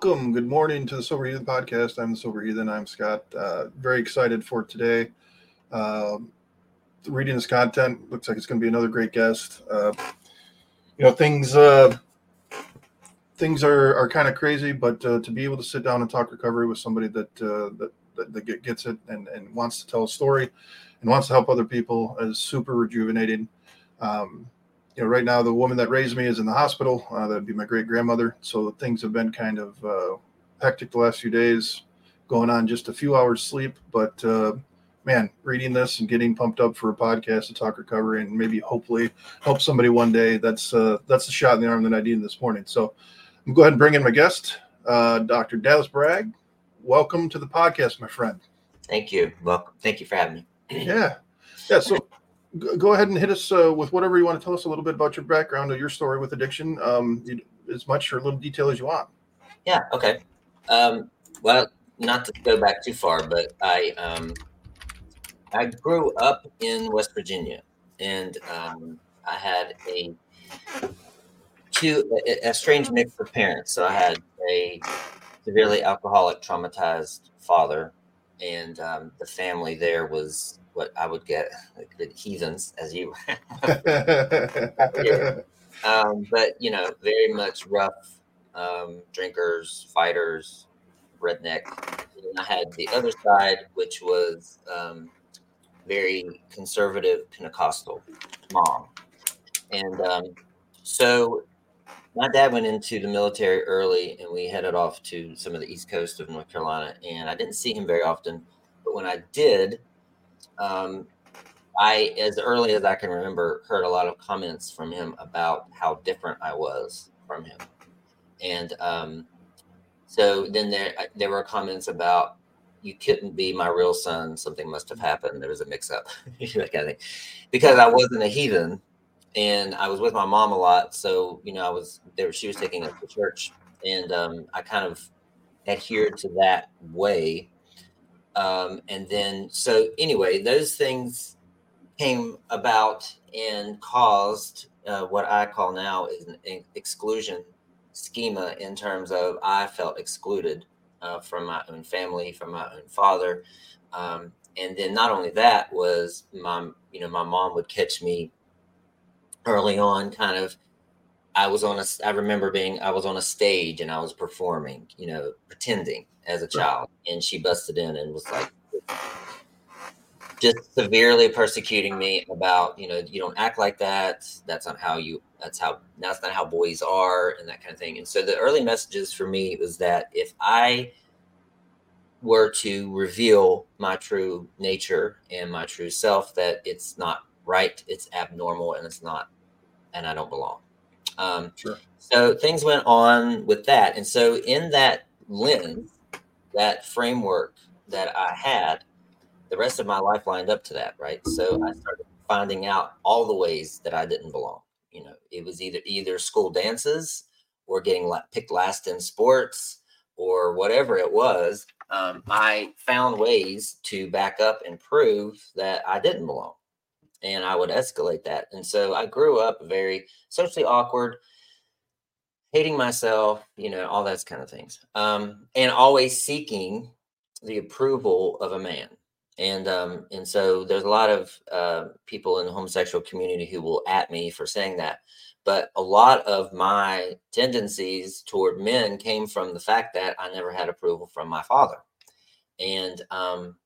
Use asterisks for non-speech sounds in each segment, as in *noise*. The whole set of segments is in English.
welcome. Good morning to the Sober Heathen podcast. I'm the Sober Heathen. I'm Scott. Uh, very excited for today. Uh, reading this content looks like it's going to be another great guest. Uh, you know, things uh, things are, are kind of crazy, but uh, to be able to sit down and talk recovery with somebody that uh, that, that, that gets it and, and wants to tell a story and wants to help other people is super rejuvenating. Um, you know, right now the woman that raised me is in the hospital. Uh, that'd be my great grandmother. So things have been kind of uh, hectic the last few days, going on just a few hours sleep. But uh, man, reading this and getting pumped up for a podcast to talk recovery and maybe hopefully help somebody one day. That's uh, that's the shot in the arm that I needed this morning. So I'm gonna go ahead and bring in my guest, uh, Dr. Dallas Bragg. Welcome to the podcast, my friend. Thank you. Welcome. Thank you for having me. yeah, yeah. So go ahead and hit us uh, with whatever you want to tell us a little bit about your background or your story with addiction, um, as much or a little detail as you want. Yeah. Okay. Um, well, not to go back too far, but I um, I grew up in West Virginia, and um, I had a two a, a strange mix of parents. So I had a severely alcoholic, traumatized father, and um, the family there was what I would get like the heathens, as you. *laughs* *laughs* um, but you know, very much rough um, drinkers, fighters, redneck. And I had the other side, which was um, very conservative Pentecostal mom, and um, so my dad went into the military early, and we headed off to some of the east coast of North Carolina, and I didn't see him very often. But when I did, um, I, as early as I can remember, heard a lot of comments from him about how different I was from him, and um, so then there there were comments about you couldn't be my real son. Something must have happened. There was a mix up, *laughs* that kind of thing, because I wasn't a heathen, and I was with my mom a lot. So you know, I was there. She was taking us to church, and um, I kind of adhered to that way um, and then, so anyway, those things came about and caused uh, what I call now is an exclusion schema in terms of I felt excluded uh, from my own family, from my own father. Um, and then not only that was my, you know, my mom would catch me early on kind of I was on a I remember being I was on a stage and I was performing, you know, pretending as a child, and she busted in and was like just severely persecuting me about, you know, you don't act like that. That's not how you. That's how. That's not how boys are, and that kind of thing. And so the early messages for me was that if I were to reveal my true nature and my true self, that it's not right, it's abnormal, and it's not, and I don't belong. Um, sure. So things went on with that, and so in that lens, that framework that I had, the rest of my life lined up to that, right? So I started finding out all the ways that I didn't belong. You know, it was either either school dances or getting picked last in sports or whatever it was. Um, I found ways to back up and prove that I didn't belong, and I would escalate that. And so I grew up very socially awkward hating myself, you know, all those kind of things. Um, and always seeking the approval of a man. And um, and so there's a lot of uh, people in the homosexual community who will at me for saying that. But a lot of my tendencies toward men came from the fact that I never had approval from my father. And um,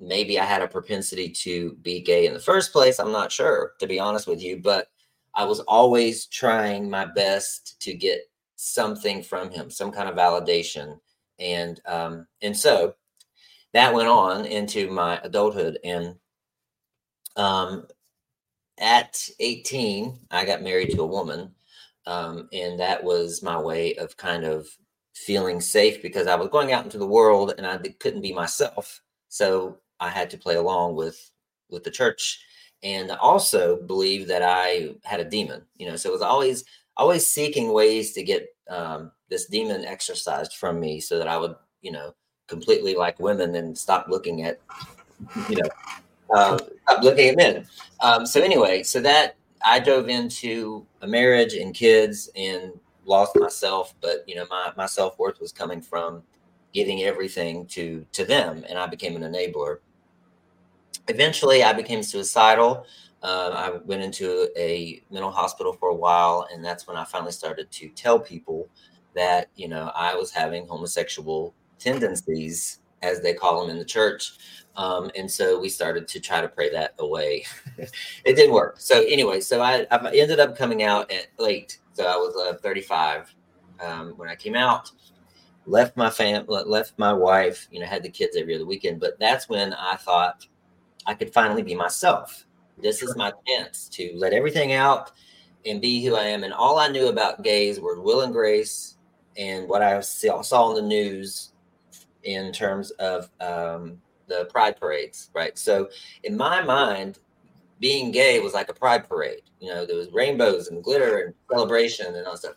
maybe I had a propensity to be gay in the first place. I'm not sure, to be honest with you. But I was always trying my best to get something from him, some kind of validation. And um, and so that went on into my adulthood. And um, at 18, I got married to a woman. Um, and that was my way of kind of feeling safe because I was going out into the world and I couldn't be myself. So I had to play along with with the church and also believe that I had a demon, you know. So it was always always seeking ways to get um, this demon exorcised from me so that I would, you know, completely like women and stop looking at, you know, uh, stop looking at men. Um, so anyway, so that I dove into a marriage and kids and lost myself, but you know, my, my self worth was coming from giving everything to to them, and I became an enabler. Eventually, I became suicidal. Uh, I went into a mental hospital for a while, and that's when I finally started to tell people that you know I was having homosexual tendencies, as they call them in the church. Um, and so we started to try to pray that away. *laughs* it didn't work. So anyway, so I, I, ended up coming out at late. So I was uh, 35 um, when I came out. Left my fam, left my wife. You know, had the kids every other weekend. But that's when I thought I could finally be myself. This is my chance to let everything out and be who I am. And all I knew about gays were Will and Grace and what I saw, in the news in terms of um, the pride parades, right? So in my mind, being gay was like a pride parade. You know, there was rainbows and glitter and celebration and all that stuff.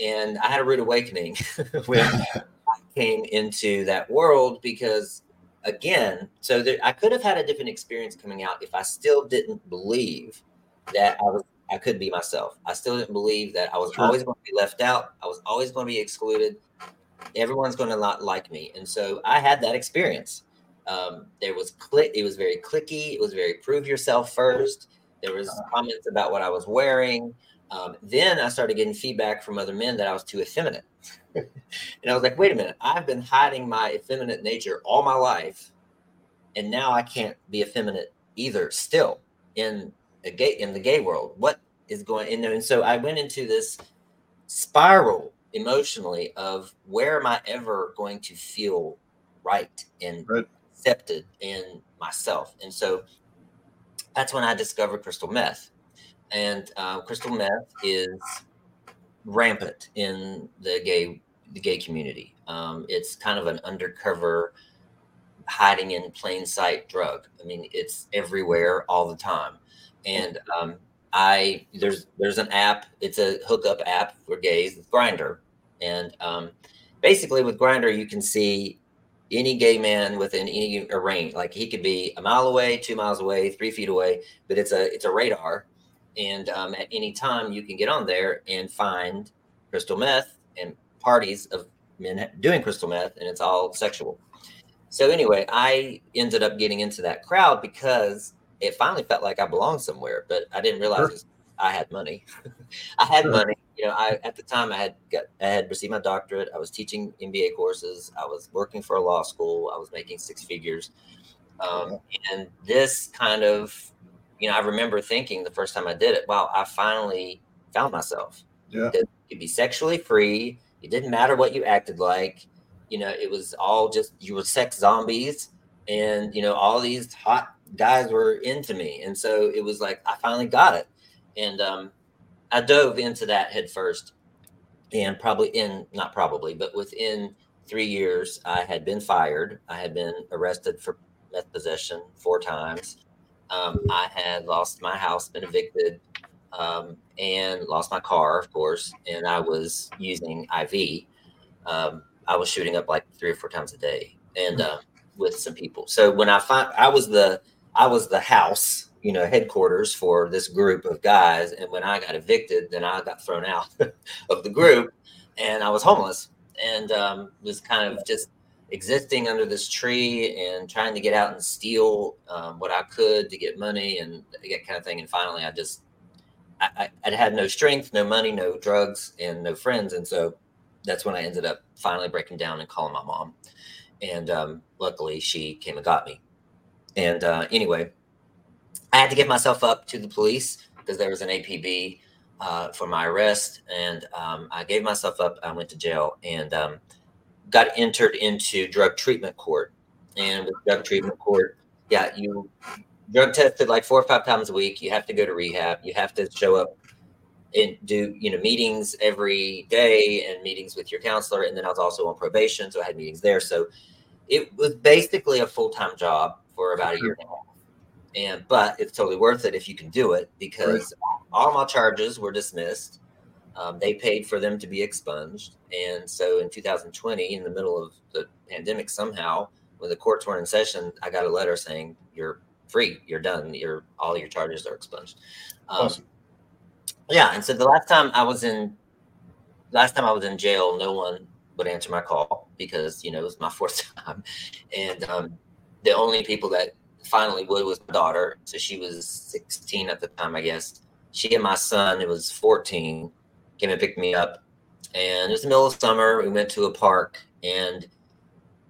And I had a rude awakening *laughs* when *laughs* I came into that world because, again, so there, I could have had a different experience coming out if I still didn't believe that I was I could be myself. I still didn't believe that I was sure. always going to be left out. I was always going to be excluded. Everyone's going to not like me, and so I had that experience. Um, there was click. It was very clicky. It was very prove yourself first. There was uh-huh. comments about what I was wearing. Um, then I started getting feedback from other men that I was too effeminate, *laughs* and I was like, "Wait a minute! I've been hiding my effeminate nature all my life, and now I can't be effeminate either. Still in a gay in the gay world, what is going in there?" And so I went into this spiral emotionally of where am I ever going to feel right and right accepted in myself. And so that's when I discovered crystal meth. And uh, crystal meth is rampant in the gay the gay community. Um, it's kind of an undercover, hiding in plain sight drug. I mean, it's everywhere all the time. And um, I there's there's an app. It's a hookup app for gays, Grindr, and um, basically with Grindr you can see any gay man within any range. Like he could be a mile away, two miles away, three feet away, but it's a it's a radar, and um, at any time you can get on there and find crystal meth and parties of men doing crystal meth, and it's all sexual. So anyway, I ended up getting into that crowd because it finally felt like I belonged somewhere, but I didn't realize sure. I had money. *laughs* I had sure. money you know, I at the time I had got I had received my doctorate. I was teaching MBA courses. I was working for a law school. I was making six figures, um, and this kind of, you know, I remember thinking the first time I did it, wow, I finally found myself. Yeah, you could be sexually free. It didn't matter what you acted like. You know, it was all just you were sex zombies, and you know, all these hot guys were into me, and so it was like I finally got it, and um, I dove into that head first, and probably in not probably, but within three years, I had been fired. I had been arrested for meth possession four times. Um, I had lost my house, been evicted, um, and lost my car, of course. And I was using IV. Um, I was shooting up like three or four times a day, and uh, with some people. So when I find I was the I was the house you know headquarters for this group of guys and when i got evicted then i got thrown out *laughs* of the group and i was homeless and um, was kind of just existing under this tree and trying to get out and steal um, what i could to get money and that kind of thing. And finally i just I, I had no strength no money no drugs and no friends. And so that's when i ended up finally breaking down and calling my mom. And um, luckily she came and got me. And uh, anyway I had to give myself up to the police because there was an APB uh, for my arrest, and um, I gave myself up. I went to jail. And um, got entered into drug treatment court. And with drug treatment court, yeah, you drug tested like four or five times a week. You have to go to rehab. You have to show up and do you know meetings every day and meetings with your counselor. And then I was also on probation, so I had meetings there. So it was basically a full time job for about a year and a half and but it's totally worth it if you can do it because right. all my charges were dismissed. Um, they paid for them to be expunged, and so in 2020, in the middle of the pandemic, somehow when the courts weren't in session, I got a letter saying you're free, you're done, your all your charges are expunged. Um, awesome. Yeah, and so the last time I was in last time I was in jail, no one would answer my call because you know it was my *laughs* fourth time, and um, the only people that finally would was my daughter. So she was 16 at the time, I guess. She and my son, it was 14, came and picked me up, and it was the middle of summer. We went to a park, and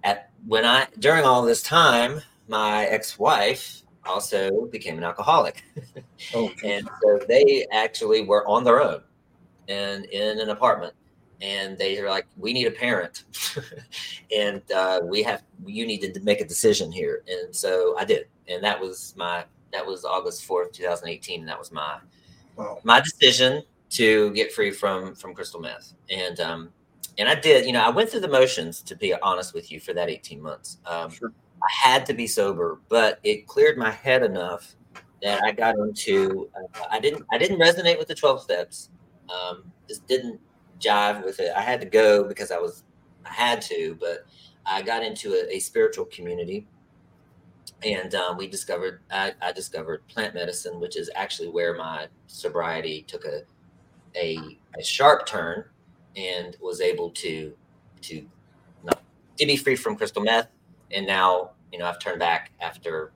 at when I during all this time, my ex-wife also became an alcoholic, *laughs* oh. and so they actually were on their own and in an apartment and they were like, "We need a parent, *laughs* and uh, we have you need to make a decision here." And so I did, and that was my that was August fourth, two thousand eighteen, and that was my wow. my decision to get free from from crystal meth, and um, and I did. You know, I went through the motions to be honest with you for that eighteen months. Um, sure. I had to be sober, but it cleared my head enough that I got into. Uh, I didn't I didn't resonate with the twelve steps. Um, just didn't jive with it. I had to go because I was I had to, but I got into a, a spiritual community, and um, we discovered I, I, discovered plant medicine, which is actually where my sobriety took a a, a sharp turn, and was able to to not, to be free from crystal meth, and now you know I've turned back after.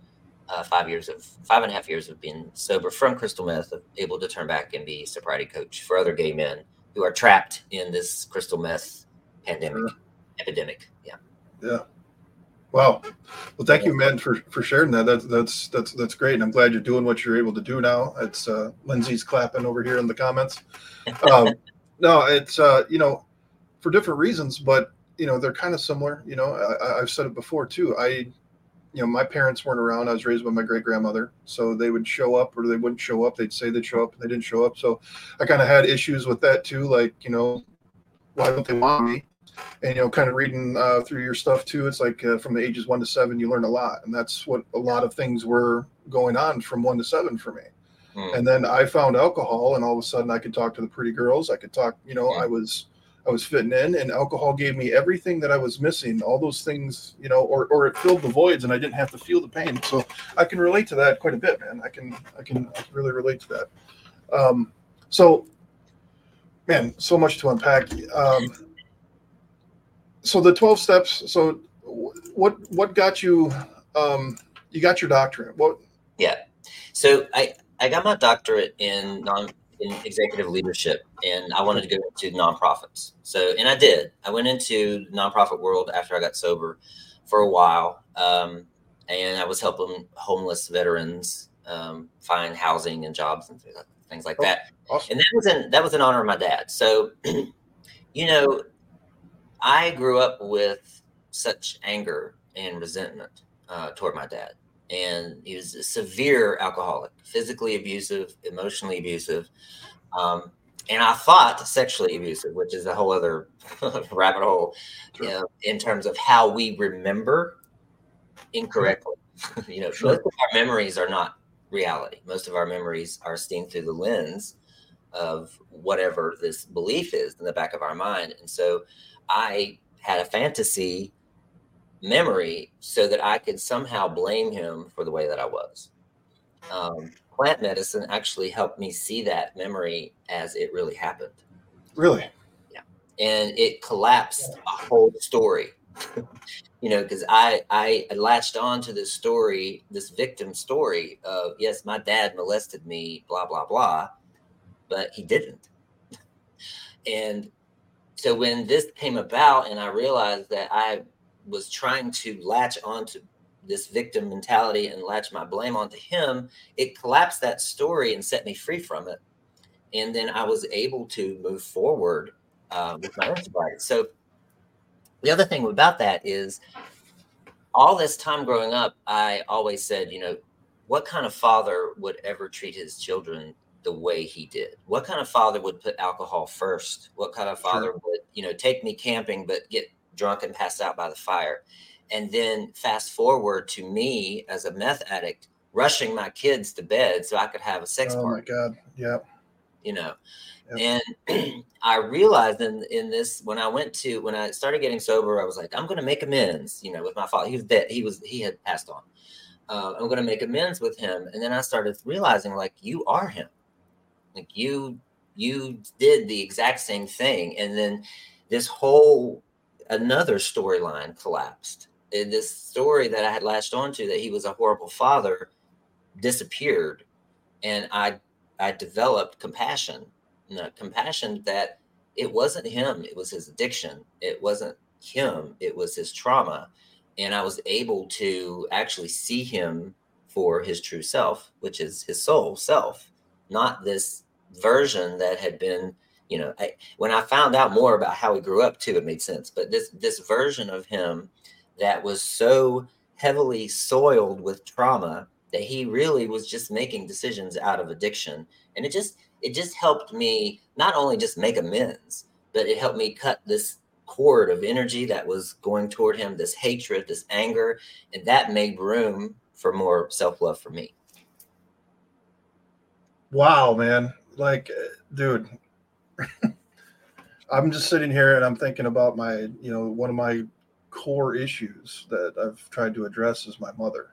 Uh, five years of five and a half years of being sober from crystal meth, able to turn back and be sobriety coach for other gay men who are trapped in this crystal meth pandemic sure. epidemic. Yeah. Yeah. Wow. Well, thank you, man, for for sharing that. That's that's that's that's great, and I'm glad you're doing what you're able to do now. It's uh, Lindsay's clapping over here in the comments. *laughs* Um, no, it's uh, you know, for different reasons, but you know they're kind of similar. You know, I, I've said it before too. I you know, my parents weren't around. I was raised by my great grandmother, so they would show up or they wouldn't show up. They'd say they'd show up, and they didn't show up. So I kind of had issues with that too. Like, you know, why don't they want me? And you know, kind of reading uh, through your stuff too. It's like uh, from the ages one to seven, you learn a lot, and that's what a lot of things were going on from one to seven for me. Mm. And then I found alcohol, and all of a sudden I could talk to the pretty girls. I could talk. You know, mm. I was I was fitting in, and alcohol gave me everything that I was missing. All those things, you know, or or it filled the voids, and I didn't have to feel the pain. So I can relate to that quite a bit, man. I can I can, I can really relate to that. Um, so, man, so much to unpack. Um, so the twelve steps. So what what got you? Um, you got your doctorate. What? Yeah. So I I got my doctorate in non in executive leadership and I wanted to go into nonprofits. So, and I did. I went into nonprofit world after I got sober for a while. Um, and I was helping homeless veterans um, find housing and jobs and things like oh, that. Awesome. And that was in that was in honor of my dad. So, *clears throat* you know, I grew up with such anger and resentment uh, toward my dad and he was a severe alcoholic, physically abusive, emotionally abusive, um, and I thought sexually abusive, which is a whole other *laughs* rabbit hole, you know, in terms of how we remember incorrectly. *laughs* you know, sure. most of our memories are not reality. Most of our memories are seen through the lens of whatever this belief is in the back of our mind, and so I had a fantasy memory so that I could somehow blame him for the way that I was. Um, plant medicine actually helped me see that memory as it really happened. Really? Yeah. And it collapsed a whole story. *laughs* you know, because I I latched on to this story, this victim story of yes, my dad molested me, blah blah blah, but he didn't. *laughs* and so when this came about, and I realized that I was trying to latch onto this victim mentality and latch my blame onto him, it collapsed that story and set me free from it. And then I was able to move forward uh, with my own sobriety. So the other thing about that is all this time growing up, I always said, you know, what kind of father would ever treat his children the way he did? What kind of father would put alcohol first? What kind of father sure. would, you know, take me camping but get drunk and pass out by the fire. And then fast forward to me as a meth addict rushing my kids to bed so I could have a sex oh party. Oh my God. Yep. You know, yep. and *clears throat* I realized in, in this, when I went to, when I started getting sober, I was like, I'm going to make amends, you know, with my father. He was dead. He was, he had passed on. Uh, I'm going to make amends with him. And then I started realizing like, you are him. Like you, you did the exact same thing and then this whole another storyline collapsed. And this story that i had latched onto that he was a horrible father disappeared. And i i developed compassion. Compassion that it wasn't him it was his addiction. It wasn't him it was his trauma. And i was able to actually see him for his true self which is his soul self not this version that had been you know I, when i found out more about how he grew up too it made sense. But this this version of him that was so heavily soiled with trauma that he really was just making decisions out of addiction. And it just it just helped me not only just make amends but it helped me cut this cord of energy that was going toward him this hatred this anger and that made room for more self-love for me wow man. Like dude. *laughs* I'm just sitting here and i'm thinking about my you know one of my core issues that i've tried to address is my mother.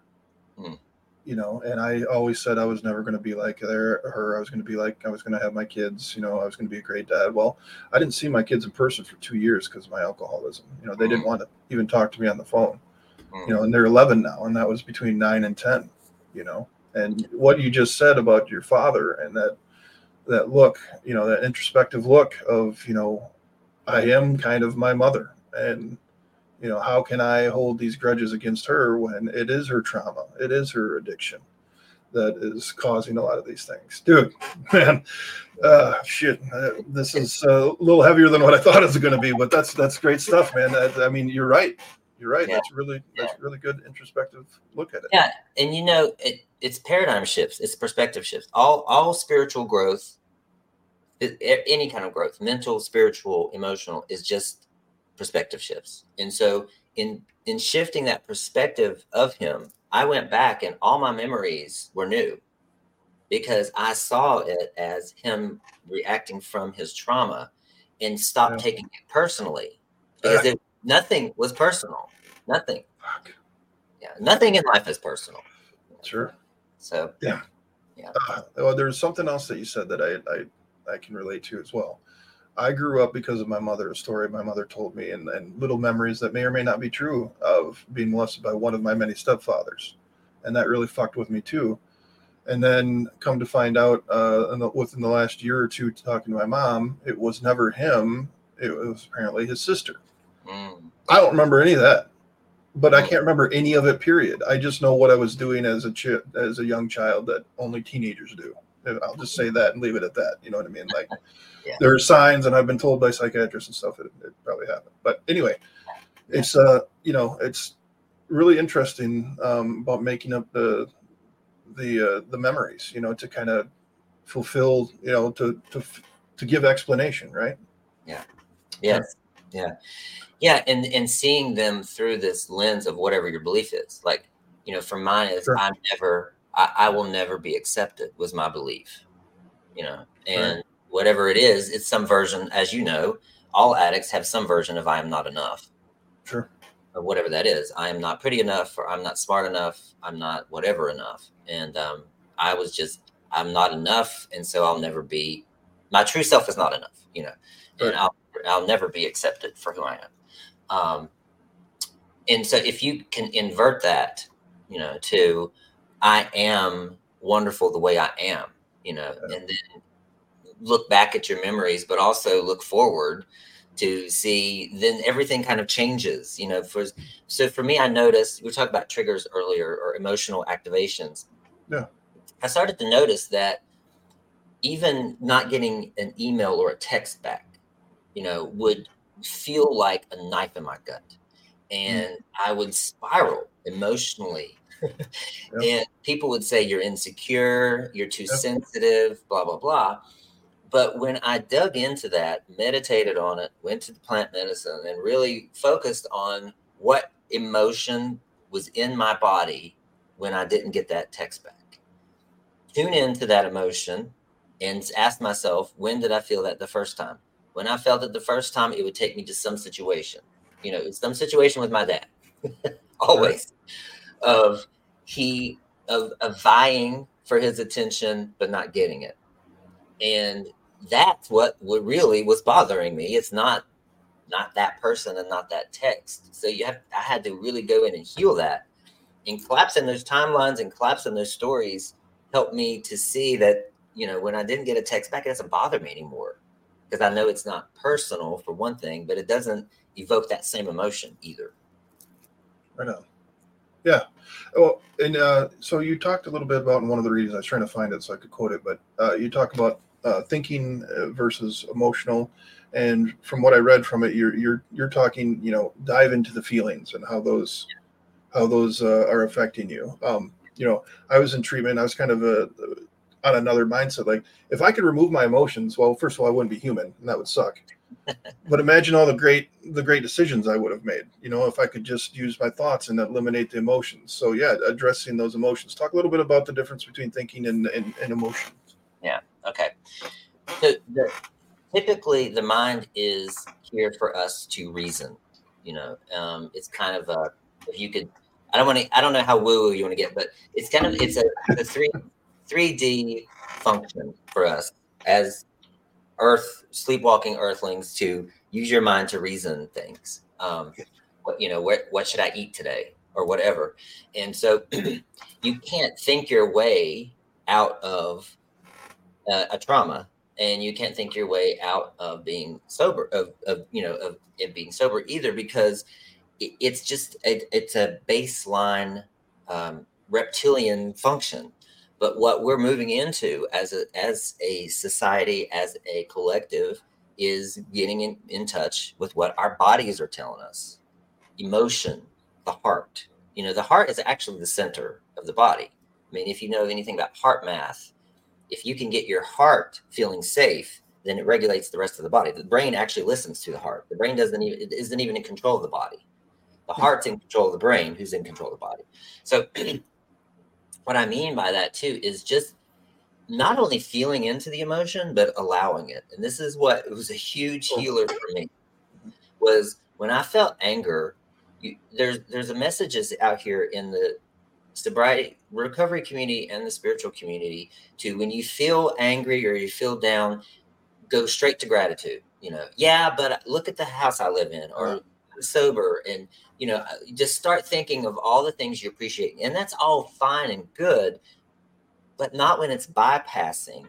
Mm. you know and i always said i was never going to be like there her. I was going to be like i was going to have my kids you know i was going to be a great dad. Well i didn't see my kids in person for two years because of my alcoholism. You know they mm. didn't want to even talk to me on the phone. Mm. you know and they're 11 now and that was between 9 and 10 you know and what you just said about your father and that that look, you know, that introspective look of, you know, I am kind of my mother. And, you know, how can I hold these grudges against her when it is her trauma? It is her addiction that is causing a lot of these things. Dude, *laughs* man, uh, shit, uh, this is a little heavier than what I thought it was going to be, but that's, that's great stuff, man. I mean, you're right. You're right. Yeah. That's really, that's yeah. really good introspective look at it. Yeah. And you know, it, it's paradigm shifts. It's perspective shifts. All, all spiritual growth any kind of growth, mental, spiritual, emotional, is just perspective shifts. And so in in shifting that perspective of him, I went back and all my memories were new because I saw it as him reacting from his trauma and stopped yeah. taking it personally because it, nothing was personal. Nothing. Fuck. Yeah, nothing in life is personal. Sure. So yeah, yeah. Uh, well, there's something else that you said that I I I can relate to as well. I grew up because of my mother, a story my mother told me, and, and little memories that may or may not be true of being molested by one of my many stepfathers. And that really fucked with me too. And then come to find out uh, the, within the last year or two, talking to my mom, it was never him. It was apparently his sister. Mm. I don't remember any of that, but I mm. can't remember any of it. Period. I just know what I was doing as a ch- as a young child that only teenagers do. I'll just say that and leave it at that. You know what I mean? Like *laughs* yeah. there are signs, and I've been told by psychiatrists and stuff it, it probably happened. But anyway, it's uh, you know, it's really interesting um, about making up the the uh, the memories. You know, to kind of fulfill. You know, to to to give explanation, right? Yeah. Yes. Yeah. Yeah, and and seeing them through this lens of whatever your belief is, like you know, for mine is sure. I'm never I, I will never be accepted was my belief, you know, and right. whatever it is, it's some version, as you know, all addicts have some version of I am not enough. Sure. Or whatever that is. I am not pretty enough, or I'm not smart enough, I'm not whatever enough. And um, I was just, I'm not enough. And so I'll never be, my true self is not enough, you know, right. and I'll, I'll never be accepted for who I am. Um, and so if you can invert that, you know, to I am wonderful the way I am, you know, yeah. and then look back at your memories, but also look forward to see then everything kind of changes, you know, for so for me, I noticed we talked about triggers earlier or emotional activations. Yeah. I started to notice that even not getting an email or a text back, you know, would feel like a knife in my gut. Mm. And. I would spiral emotionally *laughs* yep. and people would say you're insecure, you're too yep. sensitive, blah, blah, blah. But when I dug into that, meditated on it, went to the plant medicine, and really focused on what emotion was in my body when I didn't get that text back, tune into that emotion and ask myself, when did I feel that the first time? When I felt it the first time, it would take me to some situation, you know, some situation with my dad, *laughs* always of he of, of vying for his attention but not getting it and that's what what really was bothering me. It's not not that person and not that text. So you have I had to really go in and heal that. And collapsing those timelines and collapsing those stories helped me to see that, you know, when I didn't get a text back, it doesn't bother me anymore. Because I know it's not personal for one thing, but it doesn't evoke that same emotion either. Right on. Yeah. Well, and uh, so you talked a little bit about one of the readings. I was trying to find it so I could quote it, but uh, you talk about uh, thinking uh, versus emotional, and from what I read from it, you're you're you're talking, you know, dive into the feelings and how those how those uh, are affecting you. Um, you know, I was in treatment. I was kind of a, on another mindset. Like, if I could remove my emotions, well, first of all, I wouldn't be human, and that would suck. *laughs* but imagine all the great the great decisions I would have made. You know, if I could just use my thoughts and eliminate the emotions. So yeah, addressing those emotions. Talk a little bit about the difference between thinking and and, and emotions. Yeah. Okay. So the, typically, the mind is here for us to reason. You know, um, it's kind of a if you could. I don't want to. I don't know how woo woo you want to get, but it's kind of it's a, a three three D function for us as Earth sleepwalking Earthlings to use your mind to reason things. Um, what you know, what what should I eat today or whatever, and so *clears throat* you can't think your way out of uh, a trauma and you can't think your way out of being sober of, of you know of it being sober either because it, it's just a, it's a baseline um, reptilian function but what we're moving into as a as a society as a collective is getting in, in touch with what our bodies are telling us emotion the heart you know the heart is actually the center of the body i mean if you know anything about HeartMath, if you can get your heart feeling safe, then it regulates the rest of the body. The brain actually listens to the heart. The brain doesn't even it isn't even in control of the body. The hmm. heart's in control of the brain, who's in control of the body. So *clears throat* what I mean by that too is just not only feeling into the emotion, but allowing it. And this is what it was a huge healer for me was when I felt anger. You, there's there's a messages out here in the sobriety recovery community and the spiritual community to when you feel angry or you feel down go straight to gratitude you know yeah but look at the house i live in or sober and you know uh, just start thinking of all the things you appreciate and that's all fine and good but not when it's bypassing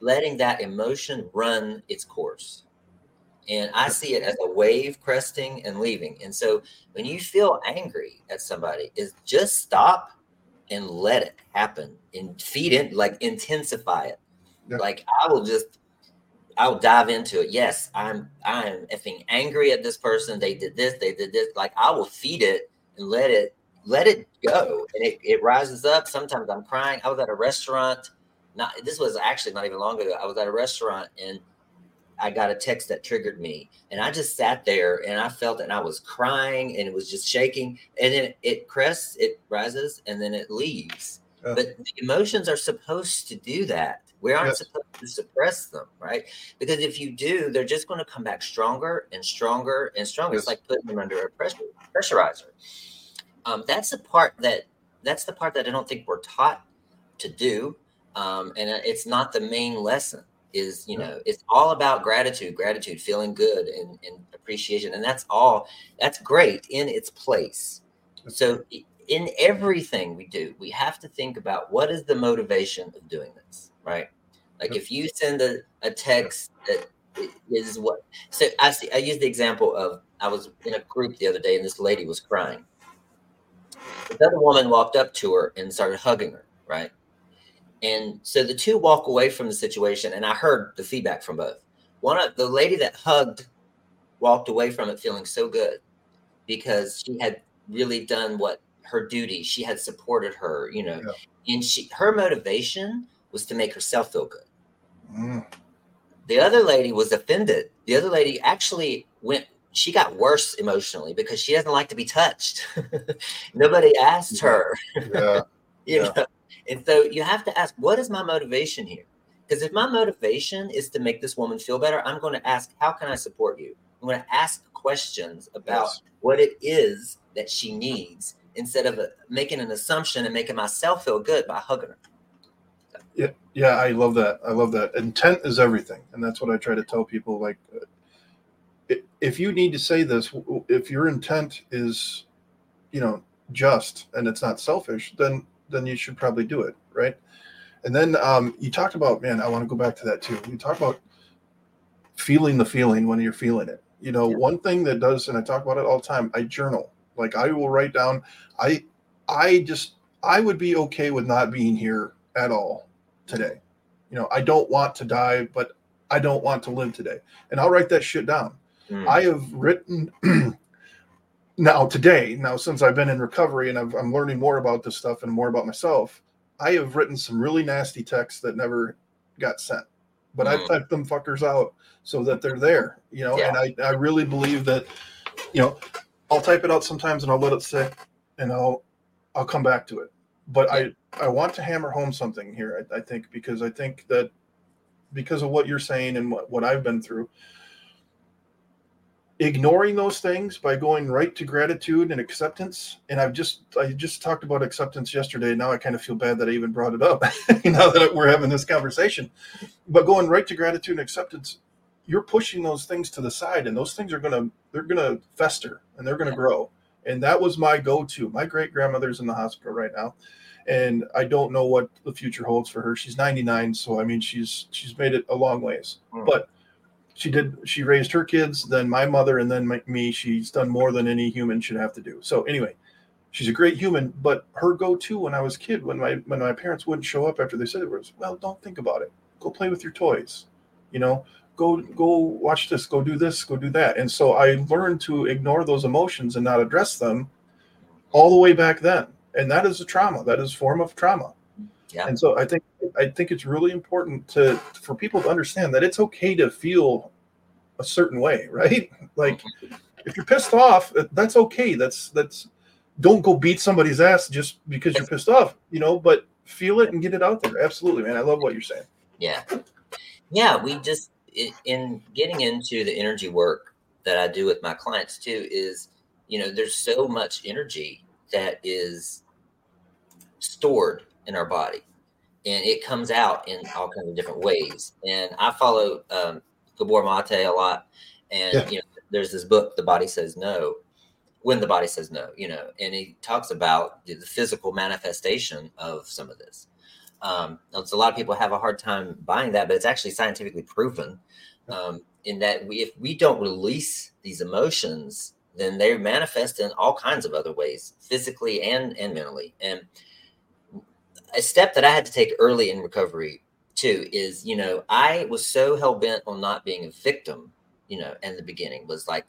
letting that emotion run its course and I see it as a wave cresting and leaving. And so when you feel angry at somebody, is just stop and let it happen and feed it, like intensify it. Yeah. Like I will just I'll dive into it. Yes, I'm I'm effing angry at this person. They did this, they did this. Like I will feed it and let it let it go. And it, it rises up. Sometimes I'm crying. I was at a restaurant. Not this was actually not even long ago. I was at a restaurant and I got a text that triggered me. And I just sat there and I felt it and I was crying and it was just shaking. And then it crests, it rises, and then it leaves. Oh. But the emotions are supposed to do that. We aren't yes. supposed to suppress them, right? Because if you do, they're just going to come back stronger and stronger and stronger. Yes. It's like putting them under a pressure pressurizer. Um, that's the part that that's the part that I don't think we're taught to do, um, and it's not the main lesson is you know it's all about gratitude gratitude feeling good and, and appreciation and that's all that's great in its place so in everything we do we have to think about what is the motivation of doing this right like if you send a, a text that is what so i see i use the example of i was in a group the other day and this lady was crying this other woman walked up to her and started hugging her right and so the two walk away from the situation, and I heard the feedback from both. One of the lady that hugged walked away from it feeling so good because she had really done what her duty. She had supported her, you know, yeah. and she her motivation was to make herself feel good. Mm. The other lady was offended. The other lady actually went she got worse emotionally because she doesn't like to be touched. *laughs* Nobody asked her. Yeah. *laughs* you yeah. know, and so you have to ask, what is my motivation here? Because if my motivation is to make this woman feel better, I'm going to ask, how can I support you? I'm going to ask questions about yes. what it is that she needs instead of uh, making an assumption and making myself feel good by hugging her. Yeah, yeah, I love that. I love that. Intent is everything, and that's what I try to tell people. Like, if you need to say this, if your intent is, you know, just and it's not selfish, then then you should probably do it, right? And then um, you talked about, man, I want to go back to that too. You talk about feeling the feeling when you're feeling it. You know, yeah. one thing that does, and I talk about it all the time. I journal. Like I will write down. I, I just, I would be okay with not being here at all today. You know, I don't want to die, but I don't want to live today, and I'll write that shit down. Mm. I have written *clears throat* now today. Now since I've been in recovery and i am learning more about this stuff and more about myself, I have written some really nasty texts that never got sent, but mm. I've typed them fuckers out so that they're there, you know. Yeah. And I, I really believe that, you know, I'll type it out sometimes and I'll let it sit and I'll I'll come back to it. But. I I want to hammer home something here. I, I think because I think that because of what you're saying and what, what I've been through, ignoring those things by going right to gratitude and acceptance and i've just i just talked about acceptance yesterday now i kind of feel bad that i even brought it up *laughs* now that we're having this conversation but going right to gratitude and acceptance you're pushing those things to the side and those things are going to they're going to fester and they're going to grow and that was my go-to my great grandmother's in the hospital right now and i don't know what the future holds for her. She's 99 so i mean she's she's made it a long ways. Mm. but she did she raised her kids then my mother and then my, me. She's done more than any human should have to do. So anyway she's a great human but her go-to when i was kid when my when my parents wouldn't show up after they said it was well don't think about it. Go play with your toys you know? Go go watch this. Go do this. Go do that. And so i learned to ignore those emotions and not address them all the way back then and that is a trauma that is a form of trauma yeah. And so I think I think it's really important to for people to understand that it's okay to feel a certain way, *laughs* right? Like mm-hmm. if you're pissed off, that's okay. That's that's don't go beat somebody's ass just because you're pissed off, you know, but feel it and get it out there. Absolutely, man. I love what you're saying. Yeah. Yeah, we just in getting into the energy work that I do with my clients too is, you know, there's so much energy that is stored in our body and it comes out in all kinds of different ways. And I follow um, Gabor Mate a lot, and yeah. you know, there's this book, "The Body Says No," when the body says no, you know, and he talks about the physical manifestation of some of this. Um, a lot of people have a hard time buying that, but it's actually scientifically proven um, in that we, if we don't release these emotions, then they manifest in all kinds of other ways, physically and and mentally. And a step that I had to take early in recovery too is, you know, I was so hell bent on not being a victim, you know, in the beginning was like,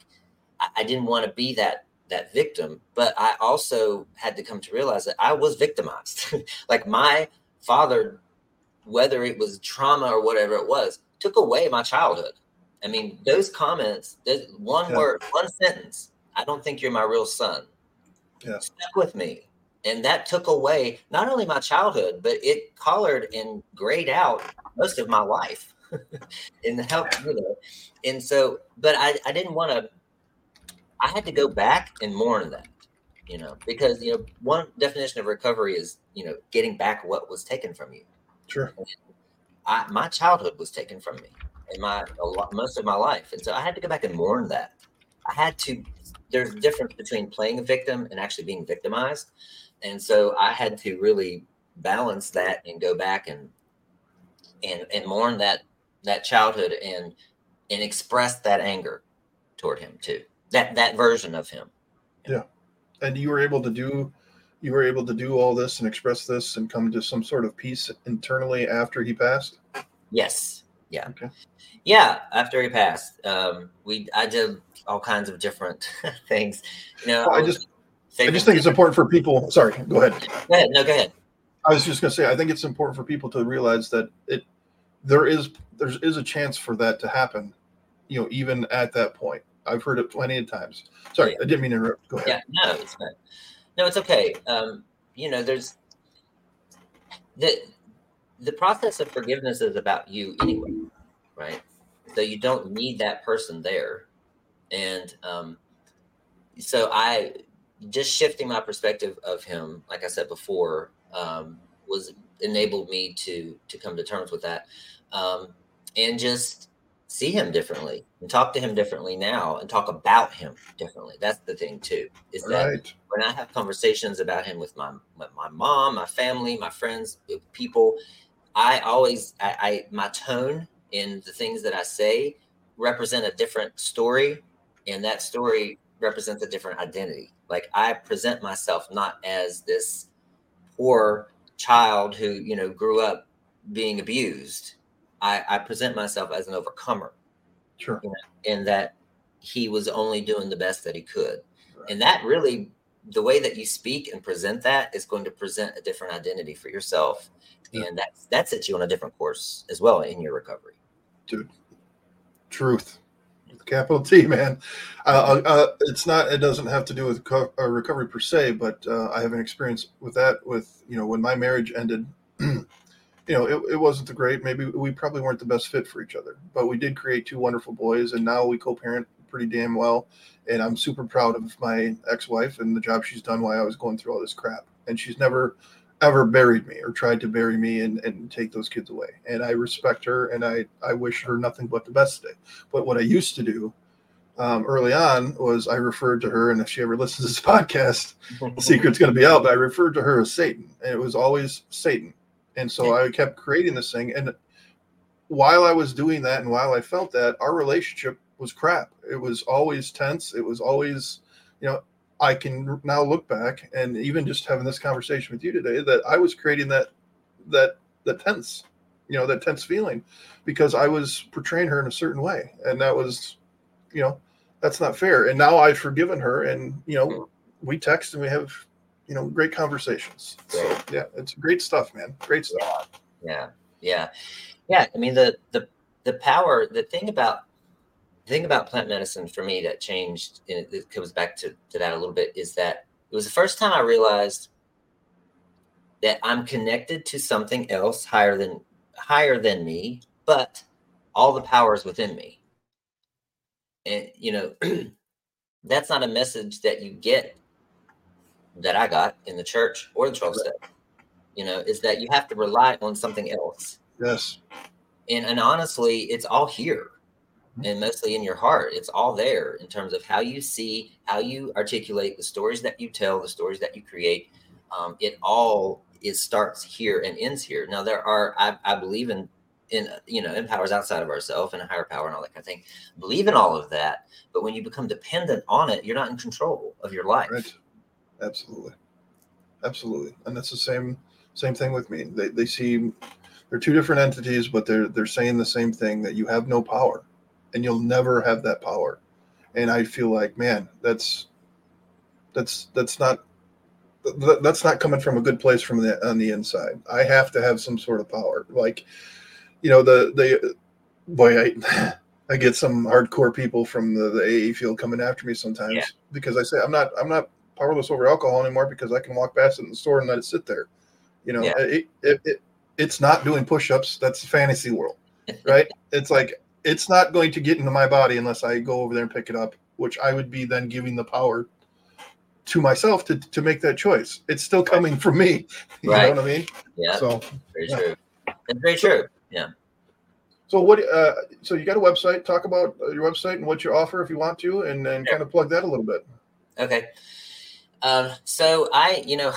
I, I didn't want to be that that victim, but I also had to come to realize that I was victimized. *laughs* like my father, whether it was trauma or whatever it was, took away my childhood. I mean, those comments, one yeah. word, one sentence, I don't think you're my real son. Yeah. Stuck with me and that took away not only my childhood, but it colored and grayed out most of my life *laughs* in the help, you know. And so, but I, I didn't want to, I had to go back and mourn that, you know, because, you know, one definition of recovery is, you know, getting back what was taken from you. Sure. I, my childhood was taken from me and my, a lot, most of my life. And so I had to go back and mourn that. I had to, there's a difference between playing a victim and actually being victimized and so I had to really balance that and go back and and and mourn that that childhood and and express that anger toward him too. That that version of him. Yeah, and you were able to do you were able to do all this and express this and come to some sort of peace internally after he passed. Yes. Yeah. Okay. Yeah. After he passed, um, we I did all kinds of different *laughs* things. You know, well, I just I just think it's important for people. Sorry, go ahead. Go ahead. No, go ahead. I was just going to say, I think it's important for people to realize that it there is there is a chance for that to happen. You know, even at that point, I've heard it plenty of times. Sorry, yeah. I didn't mean to interrupt. Go ahead. Yeah, no, it's fine. No, it's okay. Um, you know, there's the the process of forgiveness is about you anyway, right? So you don't need that person there, and um, so I just shifting my perspective of him, like I said before, um, was enabled me to to come to terms with that um, and just see him differently and talk to him differently now and talk about him differently that's the thing too is that Right. when I have conversations about him with my with my mom, my family, my friends, people, I always I, I my tone and the things that I say represent a different story, and that story represents a different identity. Like I present myself not as this poor child who you know grew up being abused. I, I present myself as an overcomer Sure. in that he was only doing the best that he could. Right. And that really, the way that you speak and present that is going to present a different identity for yourself. Yeah. And that, that sets you on a different course as well in your recovery. Dude. Truth. Capital T, man. Uh, uh, it's not. It doesn't have to do with co- uh, recovery per se, but uh, I have an experience with that. With you know, when my marriage ended, *clears throat* you know, it, it wasn't the great. Maybe we probably weren't the best fit for each other, but we did create two wonderful boys, and now we co-parent pretty damn well. And I'm super proud of my ex-wife and the job she's done while I was going through all this crap. And she's never ever buried me or tried to bury me and, and take those kids away. And I respect her and I, I wish her nothing but the best today. But what I used to do um, early on was I referred to her, and if she ever listens to this *laughs* podcast, the *laughs* secret's going to be out, but I referred to her as Satan. And it was always Satan. And so I kept creating this thing. And while I was doing that and while I felt that, our relationship was crap. It was always tense. It was always, you know, I can now look back and even just having this conversation with you today that I was creating that that that tense, you know, that tense feeling because I was portraying her in a certain way. And that was, you know, that's not fair. And now I've forgiven her and, you know, we text and we have, you know, great conversations. So yeah, it's great stuff, man. Great stuff. Yeah. Yeah. Yeah. I mean, the, the, the power, the thing about, thing about plant medicine for me that changed, and it, comes back to, to that a little bit, is that it was the first time I realized that I'm connected to something else higher than higher than me, but all the power is within me. And you know, *clears throat* that's not a message that you get that I got in the church or the 12 step. You know, is that you have to rely on something else. Yes. And and honestly, it's all here and mostly in your heart. It's all there in terms of how you see, how you articulate the stories that you tell, the stories that you create. Um, it all it starts here and ends here. Now there are I, I believe in in you know in powers outside of ourselves and a higher power and all that kind of thing. Believe in all of that, but when you become dependent on it, you're not in control of your life. Right. Absolutely. Absolutely. And that's the same same thing with me. They they see they're two different entities, but they're they're saying the same thing that you have no power and you'll never have that power. And I feel like, man, that's that's that's not that's not coming from a good place from the on the inside. I have to have some sort of power. Like, you know, the the boy, I *sighs* I get some hardcore people from the, the AA field coming after me sometimes Yeah. because I say I'm not I'm not powerless over alcohol anymore because I can walk past it in the store and let it sit there. You know, Yeah. it, it, it it's not doing push-ups. That's fantasy world, *laughs* right? it's like it's not going to get into my body unless I go over there and pick it up, which I would be then giving the power to myself to to make that choice. It's still coming from me. *laughs* You Right. know what I mean? Yeah, So very yeah. true. That's very true. Yeah. so what uh so you got a website, talk about uh, your website and what you offer if you want to and then kind of plug that a little bit. Okay. Um, so I, you know,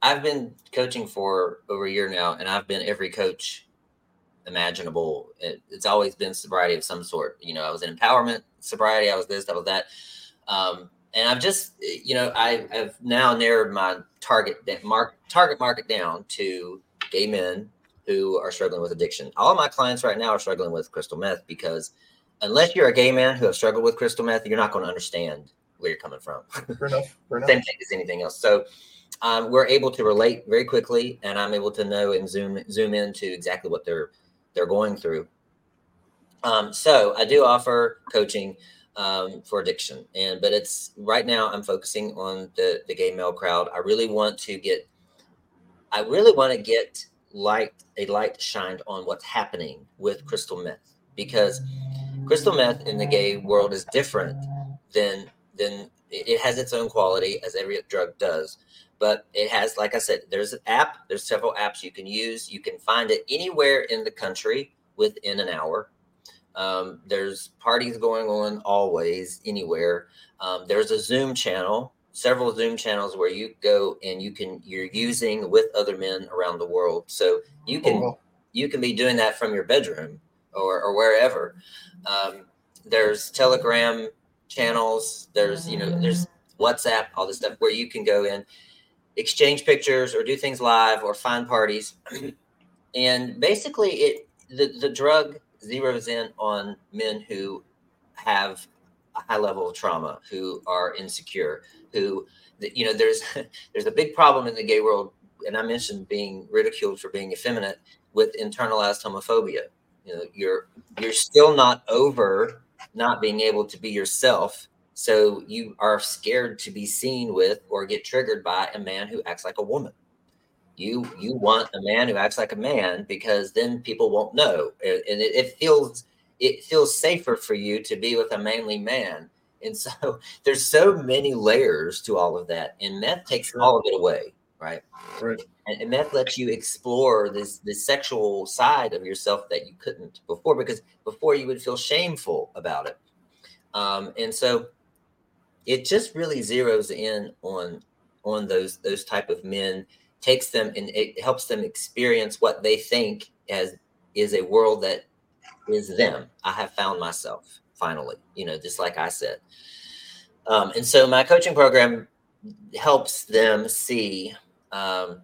I've been coaching for over a year now, and I've been every coach imaginable. It, it's always been sobriety of some sort. You know, I was in empowerment sobriety. I was this, I was that. Um, and I've just, you know, I, I've now narrowed my target mark target market down to gay men who are struggling with addiction. All my clients right now are struggling with crystal meth because unless you're a gay man who have struggled with crystal meth, you're not going to understand where you're coming from. *laughs* Fair enough. Fair enough. Same thing as anything else. So um, we're able to relate very quickly, and I'm able to know and zoom zoom into exactly what they're they're going through. Um, so I do offer coaching um, for addiction, and but it's right now I'm focusing on the the gay male crowd. I really want to get, I really want to get light a light shined on what's happening with crystal meth because crystal meth in the gay world is different than than it it has its own quality as every drug does but it has, like I said, there's an app. There's several apps you can use. You can find it anywhere in the country within an hour. Um, there's parties going on always, anywhere. Um, there's a Zoom channel, several Zoom channels where you go and you can you're using with other men around the world. So you can oh, you can be doing that from your bedroom or, or wherever. Um, there's Telegram channels. There's you know there's WhatsApp, all this stuff where you can go in, exchange pictures or do things live or find parties. *clears throat* and basically, it the the drug zeroes in on men who have a high level of trauma, who are insecure, who you know there's *laughs* there's a big problem in the gay world, and I mentioned being ridiculed for being effeminate with internalized homophobia. You know, you're you're still not over not being able to be yourself. So you are scared to be seen with or get triggered by a man who acts like a woman. You you want a man who acts like a man because then people won't know, and it, it feels it feels safer for you to be with a manly man. And so *laughs* there's so many layers to all of that, and meth takes all of it away, right? Right. And, and meth lets you explore this this sexual side of yourself that you couldn't before, because before you would feel shameful about it. Um, and so it just really zeroes in on on those those type of men takes them and it helps them experience what they think as is a world that is them. I have found myself finally, you know, just like I said. Um, and so my coaching program helps them see um,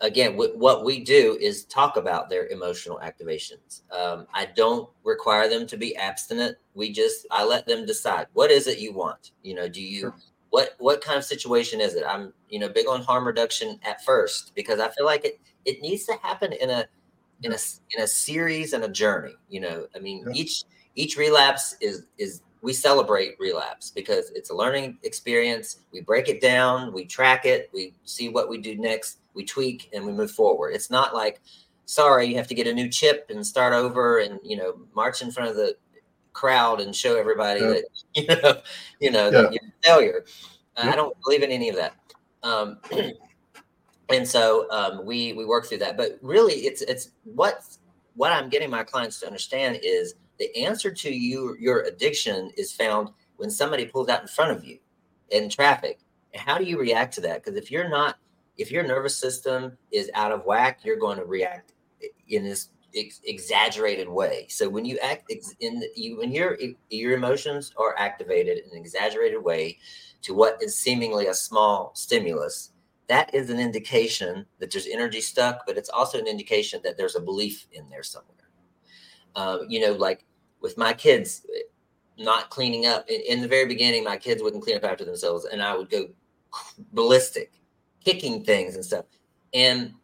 again w- what we do is talk about their emotional activations. Um, i don't require them to be abstinent. We just i let them decide what is it you want? You know do you sure. what what kind of situation is it? I'm you know big on harm reduction at first because i feel like it it needs to happen in a in a in a series and a journey you know? I mean yeah. each each relapse is is we celebrate relapse because it's a learning experience we break it down we track it we see what we do next we tweak and we move forward it's not like sorry you have to get a new chip and start over and you know march in front of the crowd and show everybody yeah. that *laughs* you know, you know yeah. that you're a failure. Yeah. I don't believe in any of that. Um, *clears throat* and so um, we we work through that. But really, it's it's what what I'm getting my clients to understand is the answer to you your addiction is found when somebody pulls out in front of you in traffic. How do you react to that? Because if you're not, if your nervous system is out of whack, you're going to react in this ex- exaggerated way. So when you act ex- in the, you when your your emotions are activated in an exaggerated way to what is seemingly a small stimulus, that is an indication that there's energy stuck, but it's also an indication that there's a belief in there somewhere. Uh, you know, like with my kids not cleaning up in, in the very beginning, my kids wouldn't clean up after themselves, and I would go ballistic, kicking things and stuff. And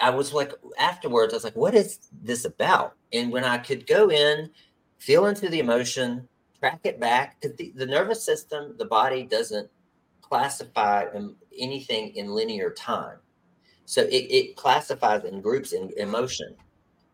I was like, afterwards, I was like, what is this about? And when I could go in, feel into the emotion, track it back, because the, the nervous system, the body doesn't classify anything in linear time. So it, it classifies in groups in emotion.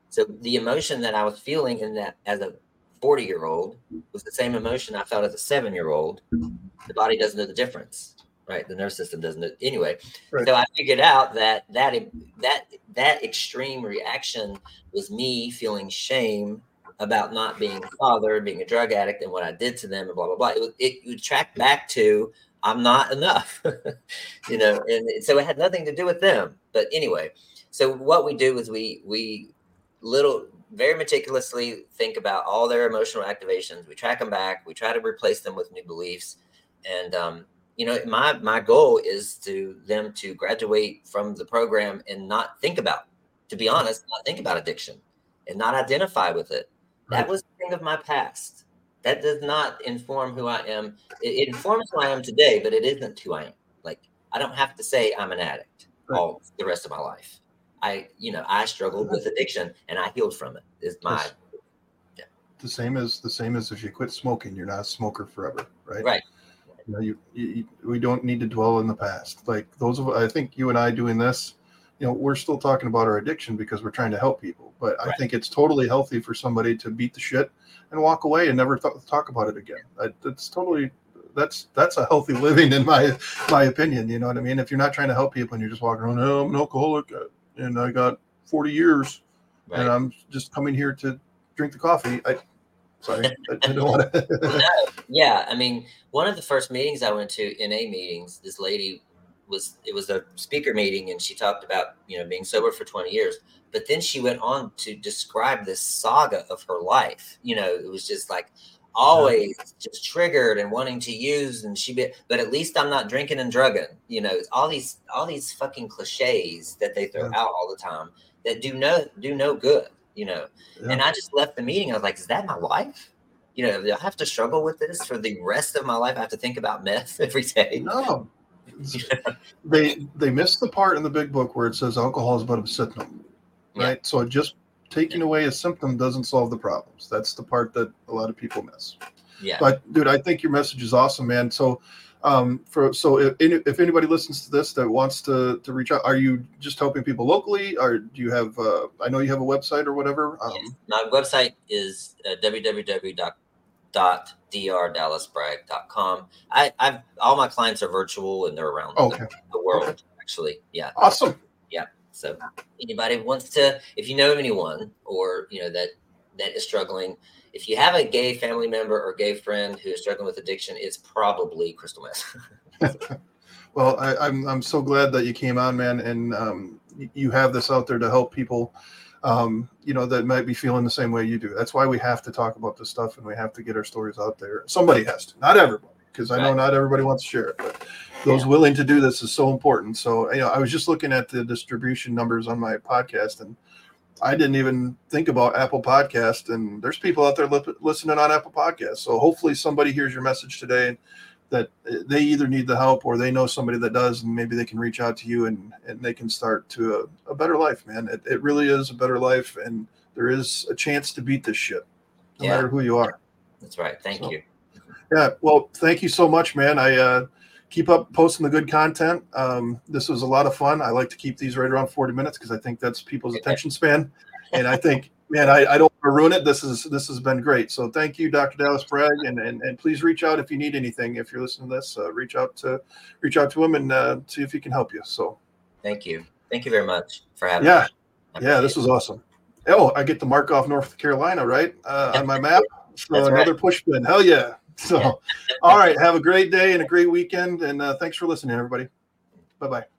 So the emotion that I was feeling in that as a 40 year old was the same emotion I felt as a seven year old. The body doesn't know the difference right? The nervous system doesn't anyway. Right. So I figured out that that that that extreme reaction was me feeling shame about not being a father, being a drug addict, and what I did to them, and blah blah blah. It would, it would track back to I'm not enough, *laughs* you know, and so it had nothing to do with them. But anyway, so what we do is we we little very meticulously think about all their emotional activations. We track them back. We try to replace them with new beliefs, and um, you know my my goal is to them to graduate from the program and not think about to be honest not think about addiction and not identify with it right. that was a thing of my past that does not inform who i am it, it, informs who i am today but it isn't who i am like i don't have to say i'm an addict right. all the rest of my life i you know i struggled with addiction and i healed from it. is my yeah. the same as the same as if you quit smoking you're not a smoker forever right right you know, you, you, we don't need to dwell in the past. Like those of I think you and I doing this, you know, we're still talking about our addiction because we're trying to help people. But right. I think it's totally healthy for somebody to beat the shit and walk away and never th- talk about it again. I, that's totally that's that's a healthy *laughs* living in my my opinion. You know what I mean? If you're not trying to help people and you're just walking around, oh, I'm an alcoholic uh, and I got 40 years right. and I'm just coming here to drink the coffee. I sorry, *laughs* I, I don't want to. *laughs* yeah, I mean, one of the first meetings I went to NA meetings, this lady was it was a speaker meeting and she talked about you know being sober for 20 years but then she went on to describe this saga of her life you know it was just like always just triggered and wanting to use and she be but at least i'm not drinking and drugging you know all these all these fucking cliches that they throw yeah. out all the time that do no do no good you know? Yeah. and i just left the meeting i was like is that my life you know i have to struggle with this for the rest of my life? I have to think about meth *laughs* every day. No. *laughs* They they missed the part in the big book where it says alcohol is but a symptom right? So just taking away a symptom doesn't solve the problems. That's the part that a lot of people miss. Yeah. But dude, I think your message is awesome, man. So um for so if, if anybody listens to this that wants to to reach out are you just helping people locally or do you have uh i know you have a website or whatever um, yes. my website is uh, www.drdallasbragg.com i i've all my clients are virtual and they're around okay. the, the world okay. actually yeah awesome so anybody wants to, if you know anyone or you know that that is struggling, if you have a gay family member or gay friend who is struggling with addiction, it's probably crystal meth. *laughs* well, I, am I'm, I'm so glad that you came on, man, and um, you have this out there to help people. Um, you know that might be feeling the same way you do. That's why we have to talk about this stuff and we have to get our stories out there. Somebody has to, not everybody because I know not everybody wants to share it, but those yeah. willing to do this is so important. So, you know, I was just looking at the distribution numbers on my podcast and I didn't even think about Apple Podcast and there's people out there li- listening on Apple Podcast. So hopefully somebody hears your message today that eh, they either need the help or they know somebody that does and maybe they can reach out to you and, and they can start to a, a better life, man. It, it really is a better life and there is a chance to beat this shit no yeah. matter who you are. That's right. Thank so. you. Yeah. Well, thank you so much, man. I uh, keep up posting the good content. Um, this was a lot of fun. I like to keep these right around 40 minutes because I think that's people's attention span. And I think, man, I, I don't want to ruin it. This is this has been great. So thank you, Dr. Dallas Bragg, and, and and please reach out if you need anything. If you're listening to this, uh, reach out to reach out to him and uh, see if he can help you. So thank you, thank you very much for having yeah. me. Yeah, this was awesome. Oh, I get to mark off North Carolina, right, uh, on my map. So That's another right. push pin. Hell yeah. So, all right. Have a great day and a great weekend. And uh, thanks for listening, everybody. Bye bye.